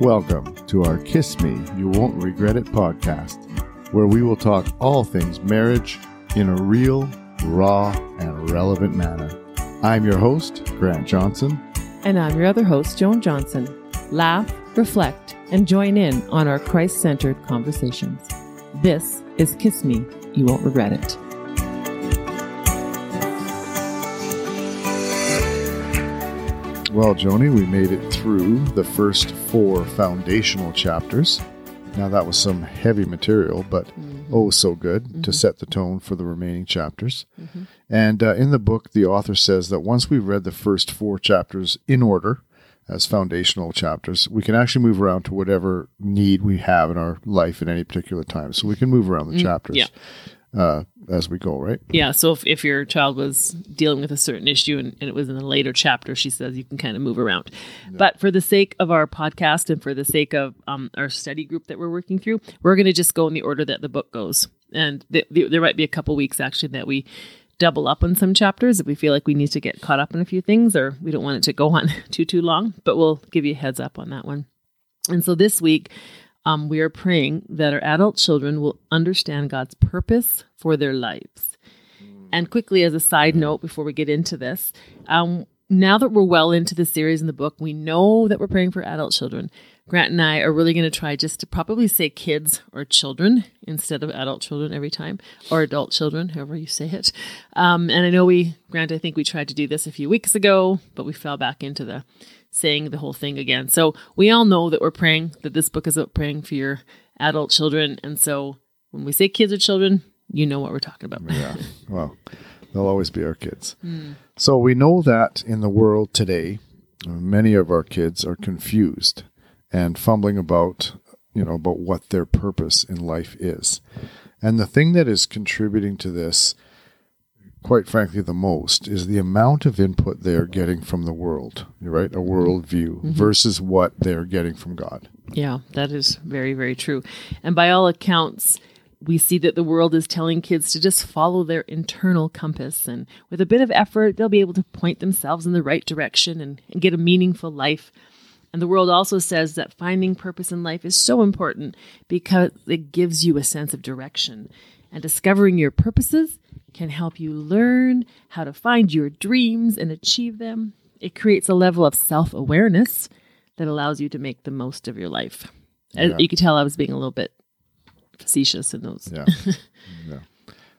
Welcome to our Kiss Me, You Won't Regret It podcast, where we will talk all things marriage in a real, raw, and relevant manner. I'm your host, Grant Johnson. And I'm your other host, Joan Johnson. Laugh, reflect, and join in on our Christ centered conversations. This is Kiss Me, You Won't Regret It. Well, Joni, we made it through the first four foundational chapters. Now, that was some heavy material, but mm-hmm. oh, so good mm-hmm. to set the tone for the remaining chapters. Mm-hmm. And uh, in the book, the author says that once we've read the first four chapters in order, as foundational chapters, we can actually move around to whatever need we have in our life at any particular time. So we can move around the mm, chapters. Yeah uh, as we go, right? Yeah. So if, if your child was dealing with a certain issue and, and it was in a later chapter, she says you can kind of move around. Yeah. But for the sake of our podcast and for the sake of um, our study group that we're working through, we're going to just go in the order that the book goes. And th- th- there might be a couple weeks actually that we double up on some chapters if we feel like we need to get caught up in a few things or we don't want it to go on too too long. But we'll give you a heads up on that one. And so this week um, we are praying that our adult children will understand God's purpose for their lives. Mm. And quickly, as a side note, before we get into this, um, now that we're well into the series in the book, we know that we're praying for adult children. Grant and I are really going to try just to probably say kids or children instead of adult children every time, or adult children, however you say it. Um, and I know we, Grant, I think we tried to do this a few weeks ago, but we fell back into the saying the whole thing again. So we all know that we're praying, that this book is about praying for your adult children. And so when we say kids or children, you know what we're talking about. yeah. Well, they'll always be our kids. Mm. So we know that in the world today, many of our kids are confused and fumbling about, you know, about what their purpose in life is. And the thing that is contributing to this quite frankly, the most is the amount of input they're getting from the world, right? A worldview mm-hmm. versus what they're getting from God. Yeah, that is very, very true. And by all accounts, we see that the world is telling kids to just follow their internal compass. And with a bit of effort, they'll be able to point themselves in the right direction and, and get a meaningful life. And the world also says that finding purpose in life is so important because it gives you a sense of direction. And discovering your purposes can help you learn how to find your dreams and achieve them. It creates a level of self awareness that allows you to make the most of your life. Uh, yeah. You could tell I was being a little bit facetious in those. Yeah. yeah.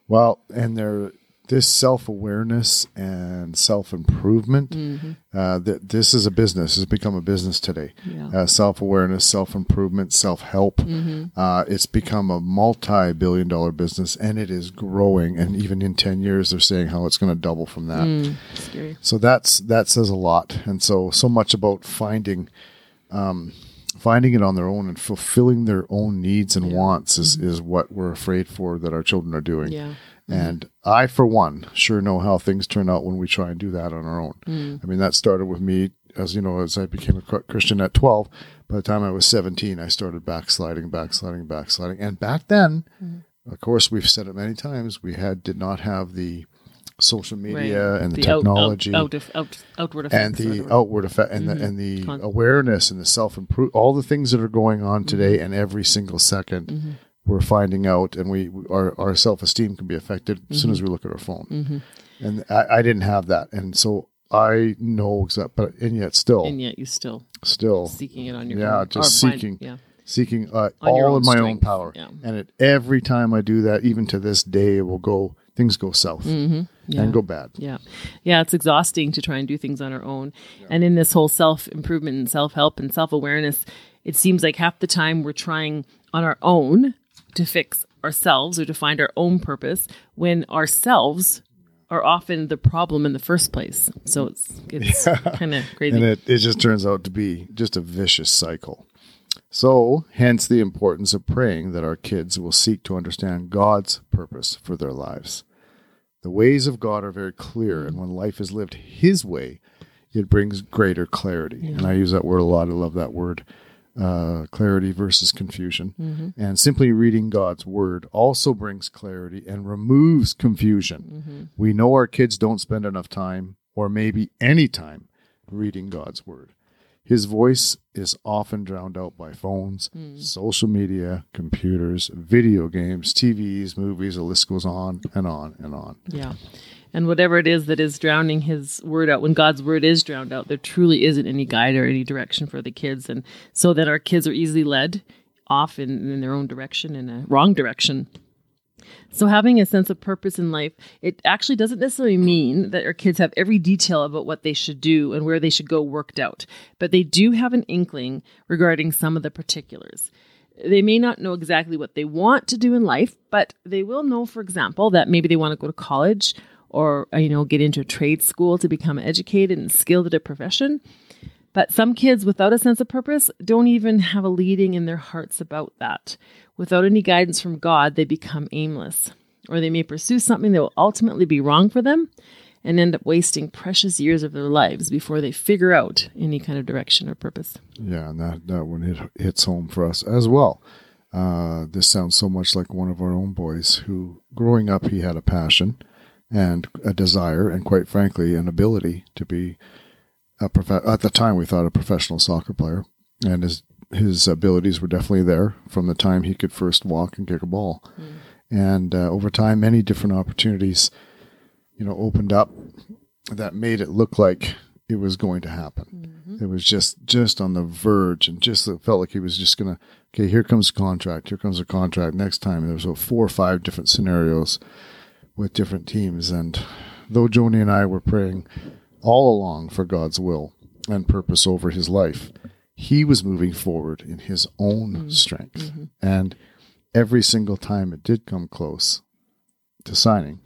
Well, and there this self awareness and self improvement. Mm-hmm. Uh, that this is a business. Has become a business today. Yeah. Uh, self awareness, self improvement, self help. Mm-hmm. Uh, it's become a multi billion dollar business, and it is growing. And even in ten years, they're saying how it's going to double from that. Mm, so that's that says a lot. And so so much about finding. Um, finding it on their own and fulfilling their own needs and yeah. wants is, mm-hmm. is what we're afraid for that our children are doing. Yeah. Mm-hmm. And I, for one, sure know how things turn out when we try and do that on our own. Mm. I mean, that started with me, as you know, as I became a Christian at 12. By the time I was 17, I started backsliding, backsliding, backsliding. And back then, mm. of course, we've said it many times, we had did not have the social media right. and the, the technology out, out, out, outward and the outward effect and mm-hmm. the and the Con- awareness and the self improve all the things that are going on today mm-hmm. and every single 2nd mm-hmm we're finding out, and we our, our self esteem can be affected mm-hmm. as soon as mm-hmm. we look at our phone. Mm-hmm. And I, I, didn't have that, and so I know exactly, but and yet still, and yet you still still seeking it on your yeah, own. just seeking, yeah. seeking uh, all of my strength. own power. Yeah. And it, every time I do that, even to this day, it will go things go south mm-hmm. yeah. and go bad. Yeah. Yeah. It's exhausting to try and do things on our own. Yeah. And in this whole self improvement and self help and self awareness, it seems like half the time we're trying on our own to fix ourselves or to find our own purpose when ourselves are often the problem in the first place. So it's it's yeah. kind of crazy. And it, it just turns out to be just a vicious cycle. So, hence the importance of praying that our kids will seek to understand God's purpose for their lives. The ways of God are very clear, and when life is lived His way, it brings greater clarity. Yeah. And I use that word a lot. I love that word uh, clarity versus confusion. Mm-hmm. And simply reading God's word also brings clarity and removes confusion. Mm-hmm. We know our kids don't spend enough time, or maybe any time, reading God's word. His voice is often drowned out by phones, social media, computers, video games, TVs, movies. The list goes on and on and on. Yeah. And whatever it is that is drowning his word out, when God's word is drowned out, there truly isn't any guide or any direction for the kids. And so that our kids are easily led off in, in their own direction, in a wrong direction. So having a sense of purpose in life, it actually doesn't necessarily mean that our kids have every detail about what they should do and where they should go worked out, but they do have an inkling regarding some of the particulars. They may not know exactly what they want to do in life, but they will know, for example, that maybe they want to go to college or uh, you know get into a trade school to become educated and skilled at a profession. But some kids without a sense of purpose don't even have a leading in their hearts about that. Without any guidance from God, they become aimless, or they may pursue something that will ultimately be wrong for them and end up wasting precious years of their lives before they figure out any kind of direction or purpose. Yeah, and that, that one hit, hits home for us as well. Uh, this sounds so much like one of our own boys who, growing up, he had a passion and a desire, and quite frankly, an ability to be a prof- at the time we thought a professional soccer player, and his his abilities were definitely there from the time he could first walk and kick a ball, mm. and uh, over time, many different opportunities, you know, opened up that made it look like it was going to happen. Mm-hmm. It was just just on the verge, and just it felt like he was just gonna. Okay, here comes a contract. Here comes a contract. Next time, there was uh, four or five different scenarios with different teams, and though Joni and I were praying all along for God's will and purpose over his life. He was moving forward in his own mm-hmm. strength. Mm-hmm. And every single time it did come close to signing,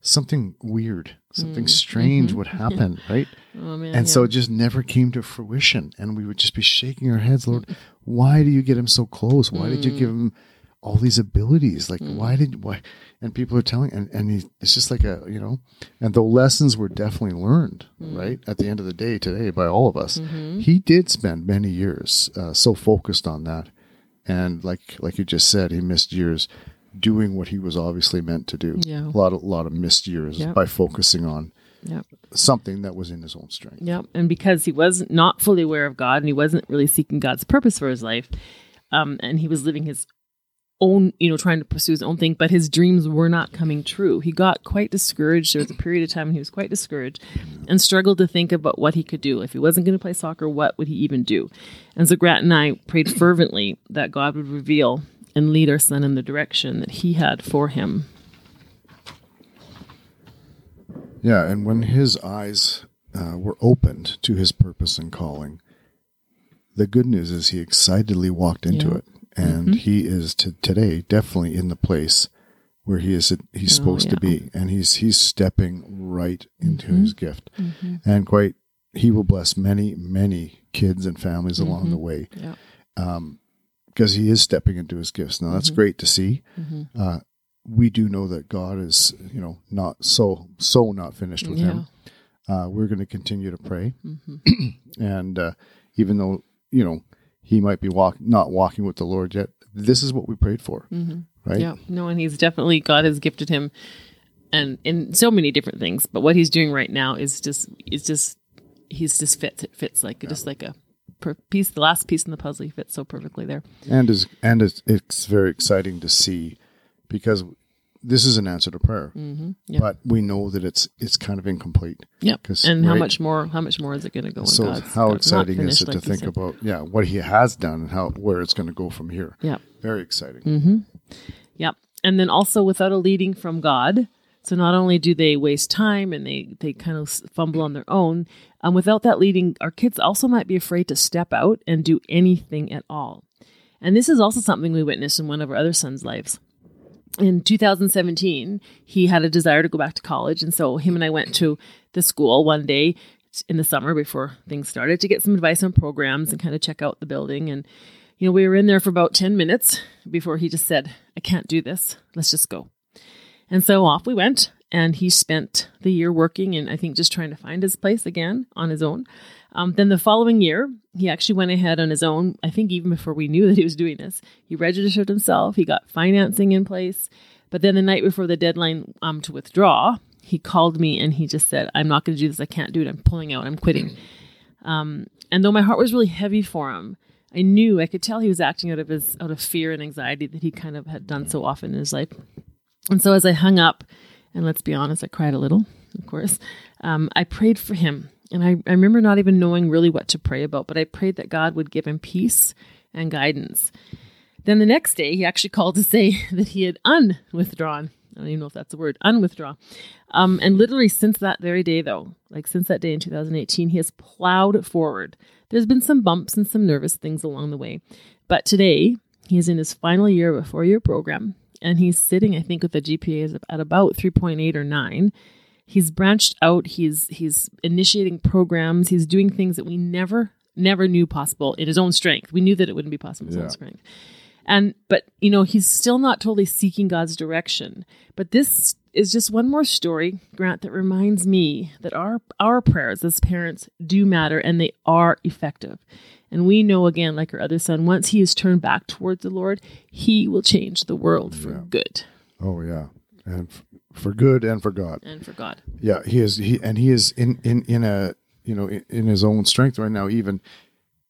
something weird, something mm-hmm. strange would happen, right? Oh, man, and yeah. so it just never came to fruition. And we would just be shaking our heads, Lord, why do you get him so close? Why did you give mm. him all these abilities? Like, why did, why? and people are telling and, and he, it's just like a you know and the lessons were definitely learned mm-hmm. right at the end of the day today by all of us mm-hmm. he did spend many years uh, so focused on that and like like you just said he missed years doing what he was obviously meant to do yeah. a lot of a lot of missed years yep. by focusing on yep. something that was in his own strength yeah and because he was not fully aware of god and he wasn't really seeking god's purpose for his life um, and he was living his own, you know, trying to pursue his own thing, but his dreams were not coming true. He got quite discouraged. There was a period of time when he was quite discouraged and struggled to think about what he could do. If he wasn't going to play soccer, what would he even do? And so Grant and I prayed fervently that God would reveal and lead our son in the direction that he had for him. Yeah, and when his eyes uh, were opened to his purpose and calling, the good news is he excitedly walked into yeah. it and mm-hmm. he is to today definitely in the place where he is he's oh, supposed yeah. to be and he's he's stepping right into mm-hmm. his gift mm-hmm. and quite he will bless many many kids and families along the mm-hmm. way yeah. um, because he is stepping into his gifts now that's mm-hmm. great to see mm-hmm. uh, we do know that god is you know not so so not finished with yeah. him uh, we're going to continue to pray and uh, even though you know he might be walk not walking with the Lord yet. This is what we prayed for, mm-hmm. right? Yeah, no, and he's definitely God has gifted him, and in so many different things. But what he's doing right now is just is just he's just fits it fits like yeah. just like a piece, the last piece in the puzzle. He fits so perfectly there, and is and it's, it's very exciting to see because this is an answer to prayer, mm-hmm. yep. but we know that it's it's kind of incomplete. Yep. And right, how much more? How much more is it going to go? So God's, how God's exciting is it like to think said. about? Yeah, what He has done and how where it's going to go from here. Yeah. Very exciting. Mm-hmm. Yep. And then also without a leading from God, so not only do they waste time and they they kind of fumble on their own, um, without that leading, our kids also might be afraid to step out and do anything at all. And this is also something we witnessed in one of our other sons' lives in 2017, he had a desire to go back to college. And so him and I went to the school one day in the summer before things started to get some advice on programs and kind of check out the building. And, you know, we were in there for about 10 minutes before he just said, I can't do this. Let's just go. And so off we went. And he spent the year working and I think just trying to find his place again on his own. Um, then the following year, he actually went ahead on his own. I think even before we knew that he was doing this, he registered himself. He got financing in place. But then the night before the deadline um, to withdraw, he called me and he just said, "I'm not going to do this. I can't do it. I'm pulling out. I'm quitting." Um, and though my heart was really heavy for him, I knew I could tell he was acting out of his out of fear and anxiety that he kind of had done so often in his life. And so as I hung up, and let's be honest, I cried a little, of course. Um, I prayed for him, and I, I remember not even knowing really what to pray about, but I prayed that God would give him peace and guidance. Then the next day, he actually called to say that he had unwithdrawn. I don't even know if that's a word, unwithdraw. Um, and literally since that very day, though, like since that day in 2018, he has plowed forward. There's been some bumps and some nervous things along the way. But today, he is in his final year of a four year program, and he's sitting, I think, with a GPA at about 3.8 or 9. He's branched out. He's he's initiating programs. He's doing things that we never never knew possible in his own strength. We knew that it wouldn't be possible in his Yeah. own strength. And but you know, he's still not totally seeking God's direction. But this is just one more story, Grant, that reminds me that our our prayers as parents do matter and they are effective. And we know again, like our other son, once he is turned back towards the Lord, he will change the world for good Oh yeah, and f- for good and for God. and for God. Yeah, he is. He and he is in in in a you know in, in his own strength right now. Even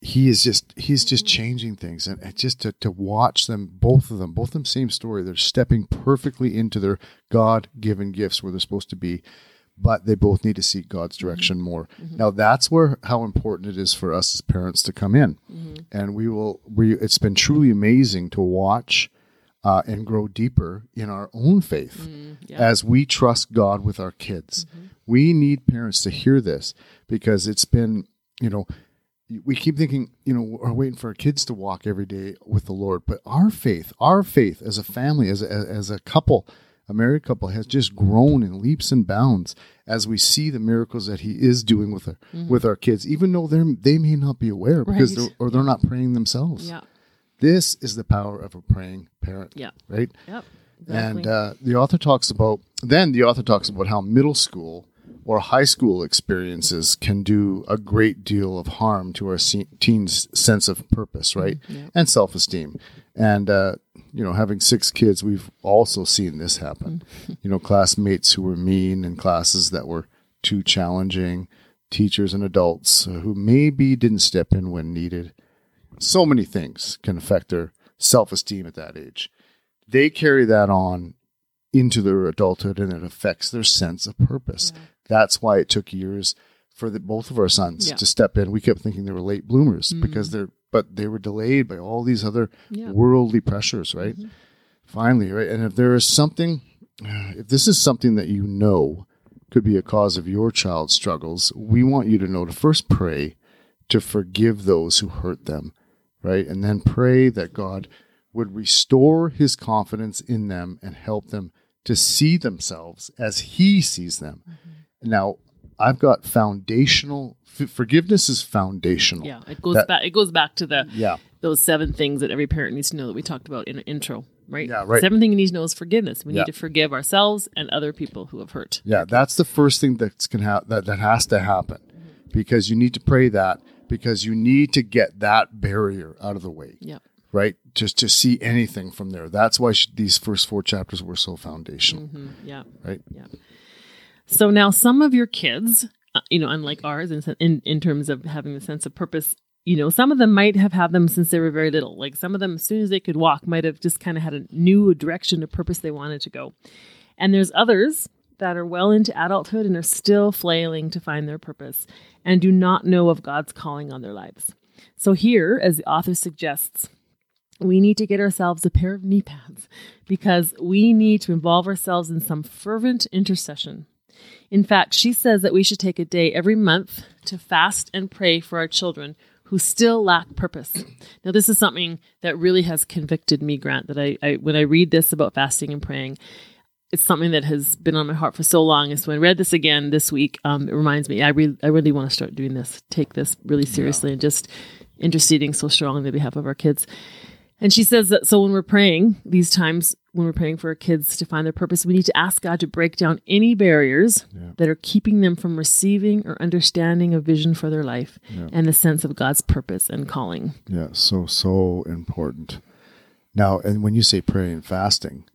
he is just he's just mm-hmm. changing things, and, and just to to watch them, both of them, both of them, same story. They're stepping perfectly into their God given gifts where they're supposed to be, but they both need to seek God's mm-hmm. direction more. Mm-hmm. Now that's where how important it is for us as parents to come in, and we will. We it's been truly amazing to watch. Uh, and grow deeper in our own faith mm, yeah. as we trust God with our kids. Mm-hmm. We need parents to hear this because it's been, you know, we keep thinking, you know, we're waiting for our kids to walk every day with the Lord, but our faith, our faith as a family, as a, as a couple, a married couple, has just grown in leaps and bounds as we see the miracles that He is doing with our mm-hmm. with our kids, even though they they may not be aware because Right. they're, or they're not praying themselves. Yeah. This is the power of a praying parent. Yeah. right. Yep. And Exactly. uh, the author talks about then the author talks about how middle school or high school experiences can do a great deal of harm to our se- teens' sense of purpose, right, and self-esteem. And uh, you know, having six kids, we've also seen this happen. you know, classmates who were mean in classes that were too challenging, teachers and adults who maybe didn't step in when needed. So many things can affect their self-esteem at that age they carry that on into their adulthood and it affects their sense of purpose. That's why it took years for the, both of our sons Yeah. to step in. We kept thinking they were late bloomers mm-hmm. because they're, but they were delayed by all these other Yeah. worldly pressures, right? Mm-hmm. Finally, right? And if there is something, if this is something that you know could be a cause of your child's struggles, we want you to know to first pray to forgive those who hurt them, right? And then pray that God would restore his confidence in them and help them to see themselves as he sees them. Mm-hmm. Now, I've got foundational f- forgiveness is foundational. yeah. It goes that- back. It goes back to the Yeah. those seven things that every parent needs to know that we talked about in an intro, right? Yeah, right. Seven thing you need to know is forgiveness. We Yeah. need to forgive ourselves and other people who have hurt. Yeah, that's the first thing that's can ha- that that has to happen, mm-hmm. because you need to pray that because you need to get that barrier out of the way, Yeah. right? Just to see anything from there. That's why sh- these first four chapters were so foundational, Yeah. right? Yeah. So now some of your kids, uh, you know, unlike ours in, in in terms of having the sense of purpose, you know, some of them might have had them since they were very little. Like some of them, as soon as they could walk, might have just kind of had a new direction, a purpose they wanted to go. And there's others that are well into adulthood and are still flailing to find their purpose and do not know of God's calling on their lives. So here, as the author suggests, we need to get ourselves a pair of knee pads because we need to involve ourselves in some fervent intercession. In fact, she says that we should take a day every month to fast and pray for our children who still lack purpose. Now, this is something that really has convicted me, Grant, that I, I when I read this about fasting and praying, it's something that has been on my heart for so long. And so when I read this again this week, um, it reminds me I really, I really want to start doing this, take this really seriously, and just interceding so strongly on behalf of our kids. And she says that so when we're praying these times, when we're praying for our kids to find their purpose, we need to ask God to break down any barriers that are keeping them from receiving or understanding a vision for their life and the sense of God's purpose and calling. Yeah, so so important. Now, and when you say praying and fasting,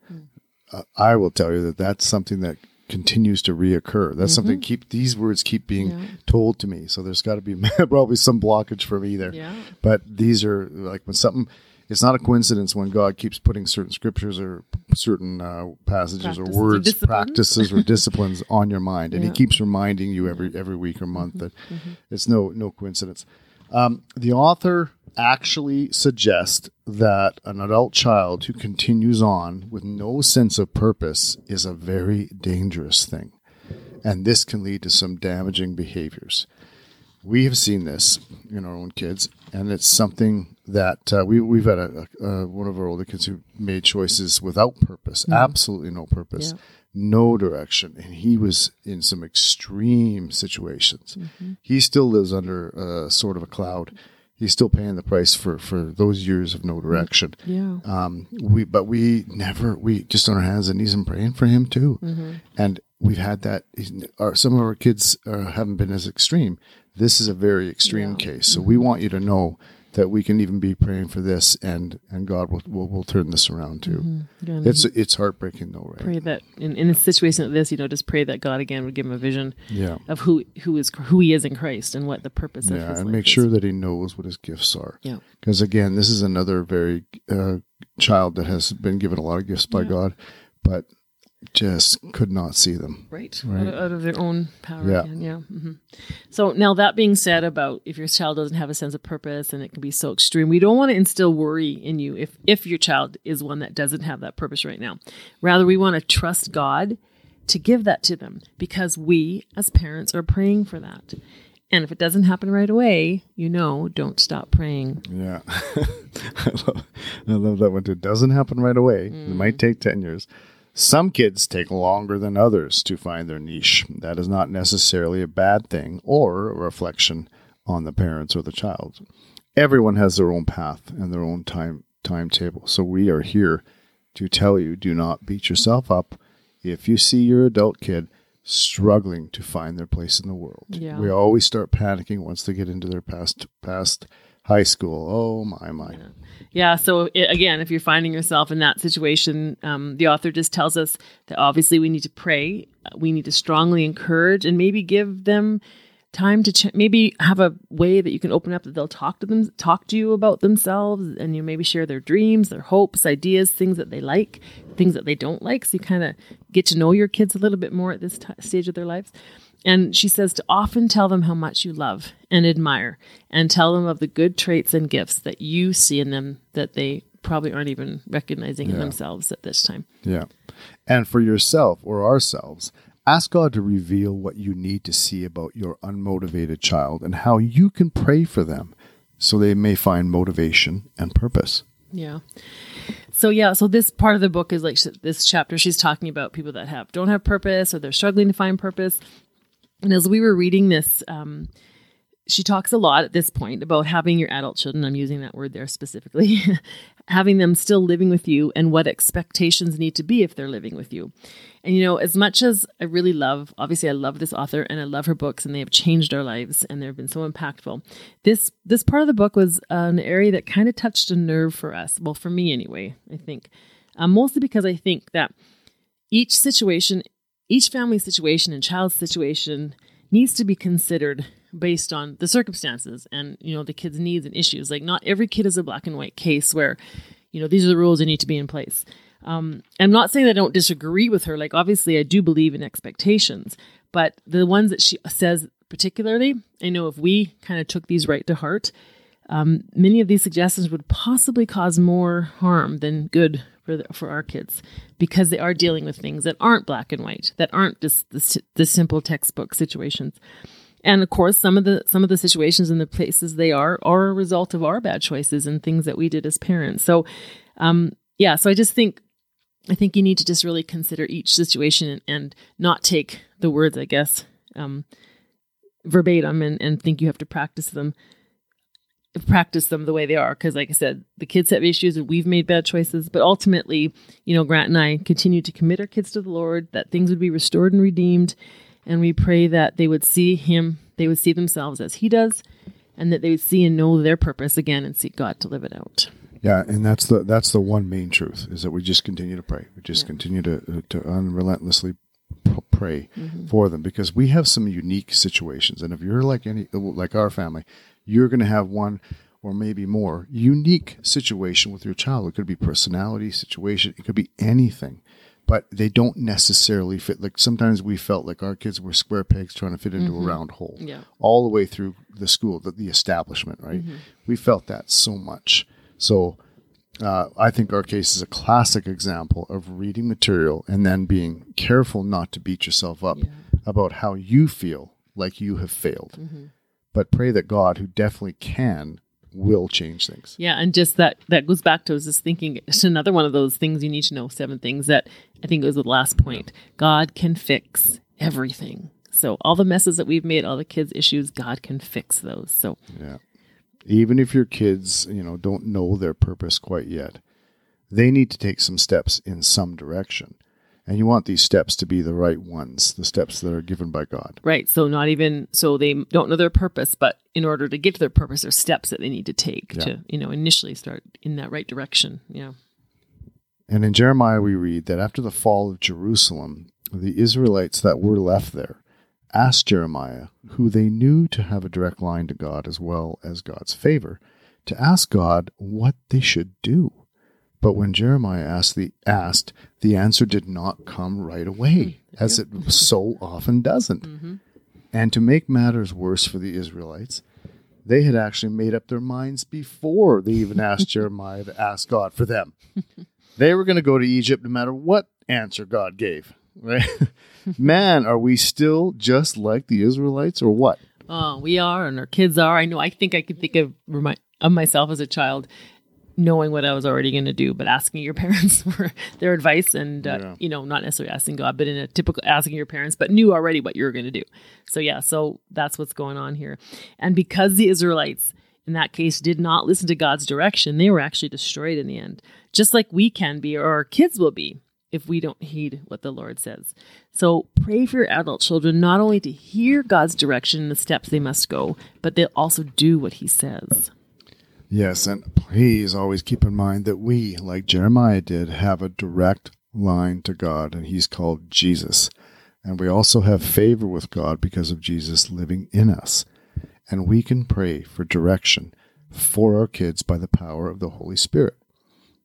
uh, I will tell you that that's something that continues to reoccur. That's something keep these words keep being Mm-hmm. Yeah. told to me. So there's got to be probably some blockage for me there. Yeah. But these are like when something. It's not a coincidence when God keeps putting certain scriptures or certain uh, passages Practices or or words, disciplines. practices or disciplines on your mind, and He keeps reminding you every every week or month that Mm-hmm. it's no no coincidence. Um, the author actually suggests that an adult child who continues on with no sense of purpose is a very dangerous thing. And this can lead to some damaging behaviors. We have seen this in our own kids, and it's something that uh, we, we've had a, a, uh, one of our older kids who made choices without purpose, absolutely no purpose, Yeah. no direction. And he was in some extreme situations. He still lives under a sort of a cloud. He's still paying the price for, for those years of no direction. Yeah. Um, we but we never we just on our hands and knees and praying for him too. And we've had that. Our, some of our kids uh, haven't been as extreme. This is a very extreme Yeah. case. So we want you to know that we can even be praying for this, and and God will will, will turn this around too. Yeah, It's it's heartbreaking though, right? pray that in, in a situation like this, you know, just pray that God again would give him a vision Yeah. of who who is who he is in Christ and what the purpose of Yeah, his and make is. sure that he knows what his gifts are. Yeah. Because again, this is another very uh, child that has been given a lot of gifts by Yeah. God, but just could not see them. Right, Right. Out, of, out of their own power. Yeah. again, yeah. hmm So now that being said, about if your child doesn't have a sense of purpose and it can be so extreme, we don't want to instill worry in you if if your child is one that doesn't have that purpose right now. Rather, we want to trust God to give that to them because we as parents are praying for that. And if it doesn't happen right away, you know, don't stop praying. Yeah. I, love, I love that one too. It doesn't happen right away. It might take 10 years. Some kids take longer than others to find their niche. That is not necessarily a bad thing or a reflection on the parents or the child. Everyone has their own path and their own time timetable. So we are here to tell you do not beat yourself up if you see your adult kid struggling to find their place in the world. Yeah. We always start panicking once they get into their past past high school. Oh my my. Yeah. So i again, if you're finding yourself in that situation, um, the author just tells us that obviously we need to pray. uh, We need to strongly encourage and maybe give them time to ch- maybe have a way that you can open up that they'll talk to them, talk to you about themselves, and you maybe share their dreams, their hopes, ideas, things that they like, things that they don't like. So you kind of get to know your kids a little bit more at this t- stage of their lives. And she says to often tell them how much you love and admire, and tell them of the good traits and gifts that you see in them that they probably aren't even recognizing in themselves at this time. Yeah. And for yourself or ourselves, ask God to reveal what you need to see about your unmotivated child and how you can pray for them so they may find motivation and purpose. Yeah. So yeah, so this part of the book is like sh- this chapter. She's talking about people that have don't have purpose or they're struggling to find purpose. And as we were reading this, um, she talks a lot at this point about having your adult children. I'm using that word there specifically, having them still living with you and what expectations need to be if they're living with you. And you know, as much as I really love, obviously, I love this author and I love her books, and they have changed our lives and they've been so impactful. This this part of the book was an area that kind of touched a nerve for us. Well, for me anyway, I think, um, mostly because I think that each situation, each family situation and child situation needs to be considered based on the circumstances and you know the kid's needs and issues. Like not every kid is a black and white case where you know these are the rules that need to be in place. Um, I'm not saying that I don't disagree with her. Like obviously I do believe in expectations, but the ones that she says particularly, I know if we kind of took these right to heart, um, many of these suggestions would possibly cause more harm than good for the, for our kids because they are dealing with things that aren't black and white, that aren't just the, the simple textbook situations. And of course, some of the some of the situations and the places they are are a result of our bad choices and things that we did as parents. So, um, yeah. So I just think I think you need to just really consider each situation and, and not take the words, I guess, um, verbatim and, and think you have to practice them practice them the way they are. Because like i said the kids have issues and we've made bad choices but ultimately you know grant and i continue to commit our kids to the lord that things would be restored and redeemed. And we pray that they would see him they would see themselves as he does and that they would see and know their purpose again and seek god to live it out. Yeah, and that's the that's the one main truth is that we just continue to pray. We just continue to uh, to unrelentlessly pray mm-hmm. for them because we have some unique situations. And if you're like any, like our family, you're going to have one or maybe more unique situation with your child. It could be personality, situation, it could be anything. But they don't necessarily fit. Like sometimes we felt like our kids were square pegs trying to fit into a mm-hmm. round hole, Yeah. all the way through the school, the, the establishment. Right? Mm-hmm. We felt that so much. So uh, I think our case is a classic example of reading material and then being careful not to beat yourself up about how you feel like you have failed. Mm-hmm. But pray that God, who definitely can, will change things. Yeah, and just that that goes back to I was just thinking it's another one of those things you need to know, seven things that I think it was the last point. God can fix everything. So all the messes that we've made, all the kids' issues, God can fix those. So Yeah. Even if your kids, you know, don't know their purpose quite yet, they need to take some steps in some direction. And you want these steps to be the right ones, the steps that are given by God. right, so not even so they don't know their purpose, but in order to get to their purpose, there's steps that they need to take Yeah. to, you know, initially start in that right direction. Yeah. And in Jeremiah, we read that after the fall of Jerusalem, the Israelites that were left there asked Jeremiah, who they knew to have a direct line to God as well as God's favor, to ask God what they should do. But when Jeremiah asked the asked, the answer did not come right away, hmm. as it so often doesn't. Mm-hmm. And to make matters worse for the Israelites, they had actually made up their minds before they even asked Jeremiah to ask God for them. They were going to go to Egypt no matter what answer God gave. Right? Man, are we still just like the Israelites or what? Oh, we are, and our kids are. I know. I think I can think of remi- of myself as a child, knowing what I was already going to do, but asking your parents for their advice, and uh, Yeah. you know, not necessarily asking God, but in a typical asking your parents, but knew already what you were going to do. So yeah, so that's what's going on here, and because the Israelites. In that case, did not listen to God's direction, they were actually destroyed in the end, just like we can be, or our kids will be, if we don't heed what the Lord says. So pray for your adult children not only to hear God's direction and the steps they must go, but they'll also do what He says. Yes, and please always keep in mind that we, like Jeremiah did, have a direct line to God, and he's called Jesus. And we also have favor with God because of Jesus living in us. And we can pray for direction for our kids by the power of the Holy Spirit.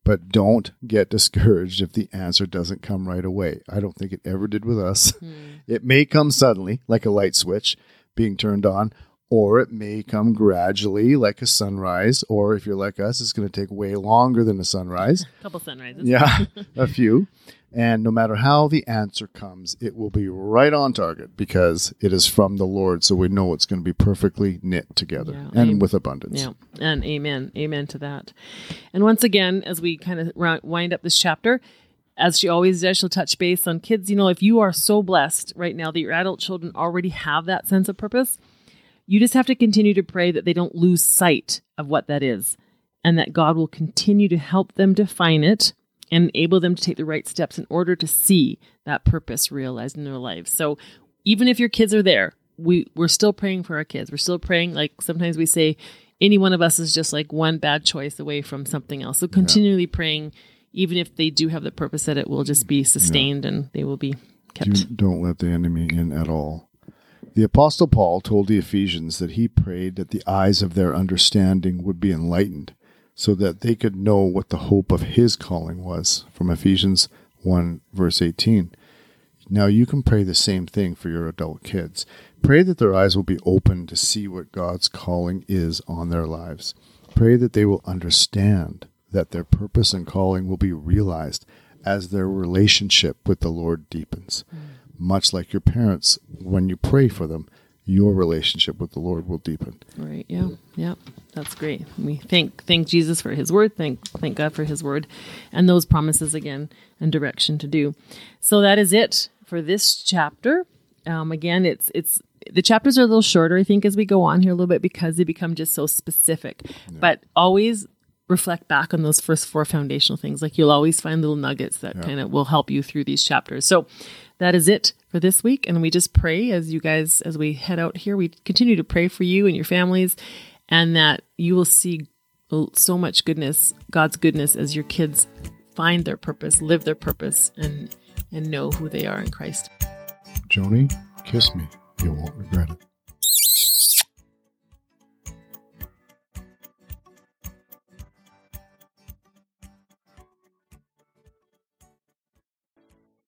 But don't get discouraged if the answer doesn't come right away. I don't think it ever did with us. Hmm. It may come suddenly, like a light switch being turned on, or it may come gradually, like a sunrise, or if you're like us, it's going to take way longer than a sunrise. A couple sunrises. Yeah, a few. And no matter how the answer comes, it will be right on target because it is from the Lord. So we know it's going to be perfectly knit together Yeah, and amen. with abundance. Yeah, and amen, amen to that. And once again, as we kind of wind up this chapter, as she always does, she'll touch base on kids. You know, if you are so blessed right now that your adult children already have that sense of purpose, you just have to continue to pray that they don't lose sight of what that is and that God will continue to help them define it and enable them to take the right steps in order to see that purpose realized in their lives. So even if your kids are there, we, we're still praying for our kids. We're still praying, like sometimes we say, any one of us is just like one bad choice away from something else. So continually praying, even if they do have the purpose that it will just be sustained and they will be kept. Do, don't let the enemy in at all. The Apostle Paul told the Ephesians that he prayed that the eyes of their understanding would be enlightened so that they could know what the hope of his calling was, from Ephesians 1, verse 18. Now you can pray the same thing for your adult kids. Pray that their eyes will be open to see what God's calling is on their lives. Pray that they will understand that their purpose and calling will be realized as their relationship with the Lord deepens. Mm. Much like your parents, when you pray for them, your relationship with the Lord will deepen. Right. Yeah. Yeah. That's great. We thank thank Jesus for His word. Thank thank God for His word, and those promises again and direction to do. So that is it for this chapter. Um, again, it's it's the chapters are a little shorter, I think, as we go on here a little bit because they become just so specific. But always reflect back on those first four foundational things. Like you'll always find little nuggets that kind of will help you through these chapters. So that is it for this week. And we just pray as you guys, as we head out here, we continue to pray for you and your families and that you will see so much goodness, God's goodness as your kids find their purpose, live their purpose and and know who they are in Christ. Joni, kiss me. You won't regret it.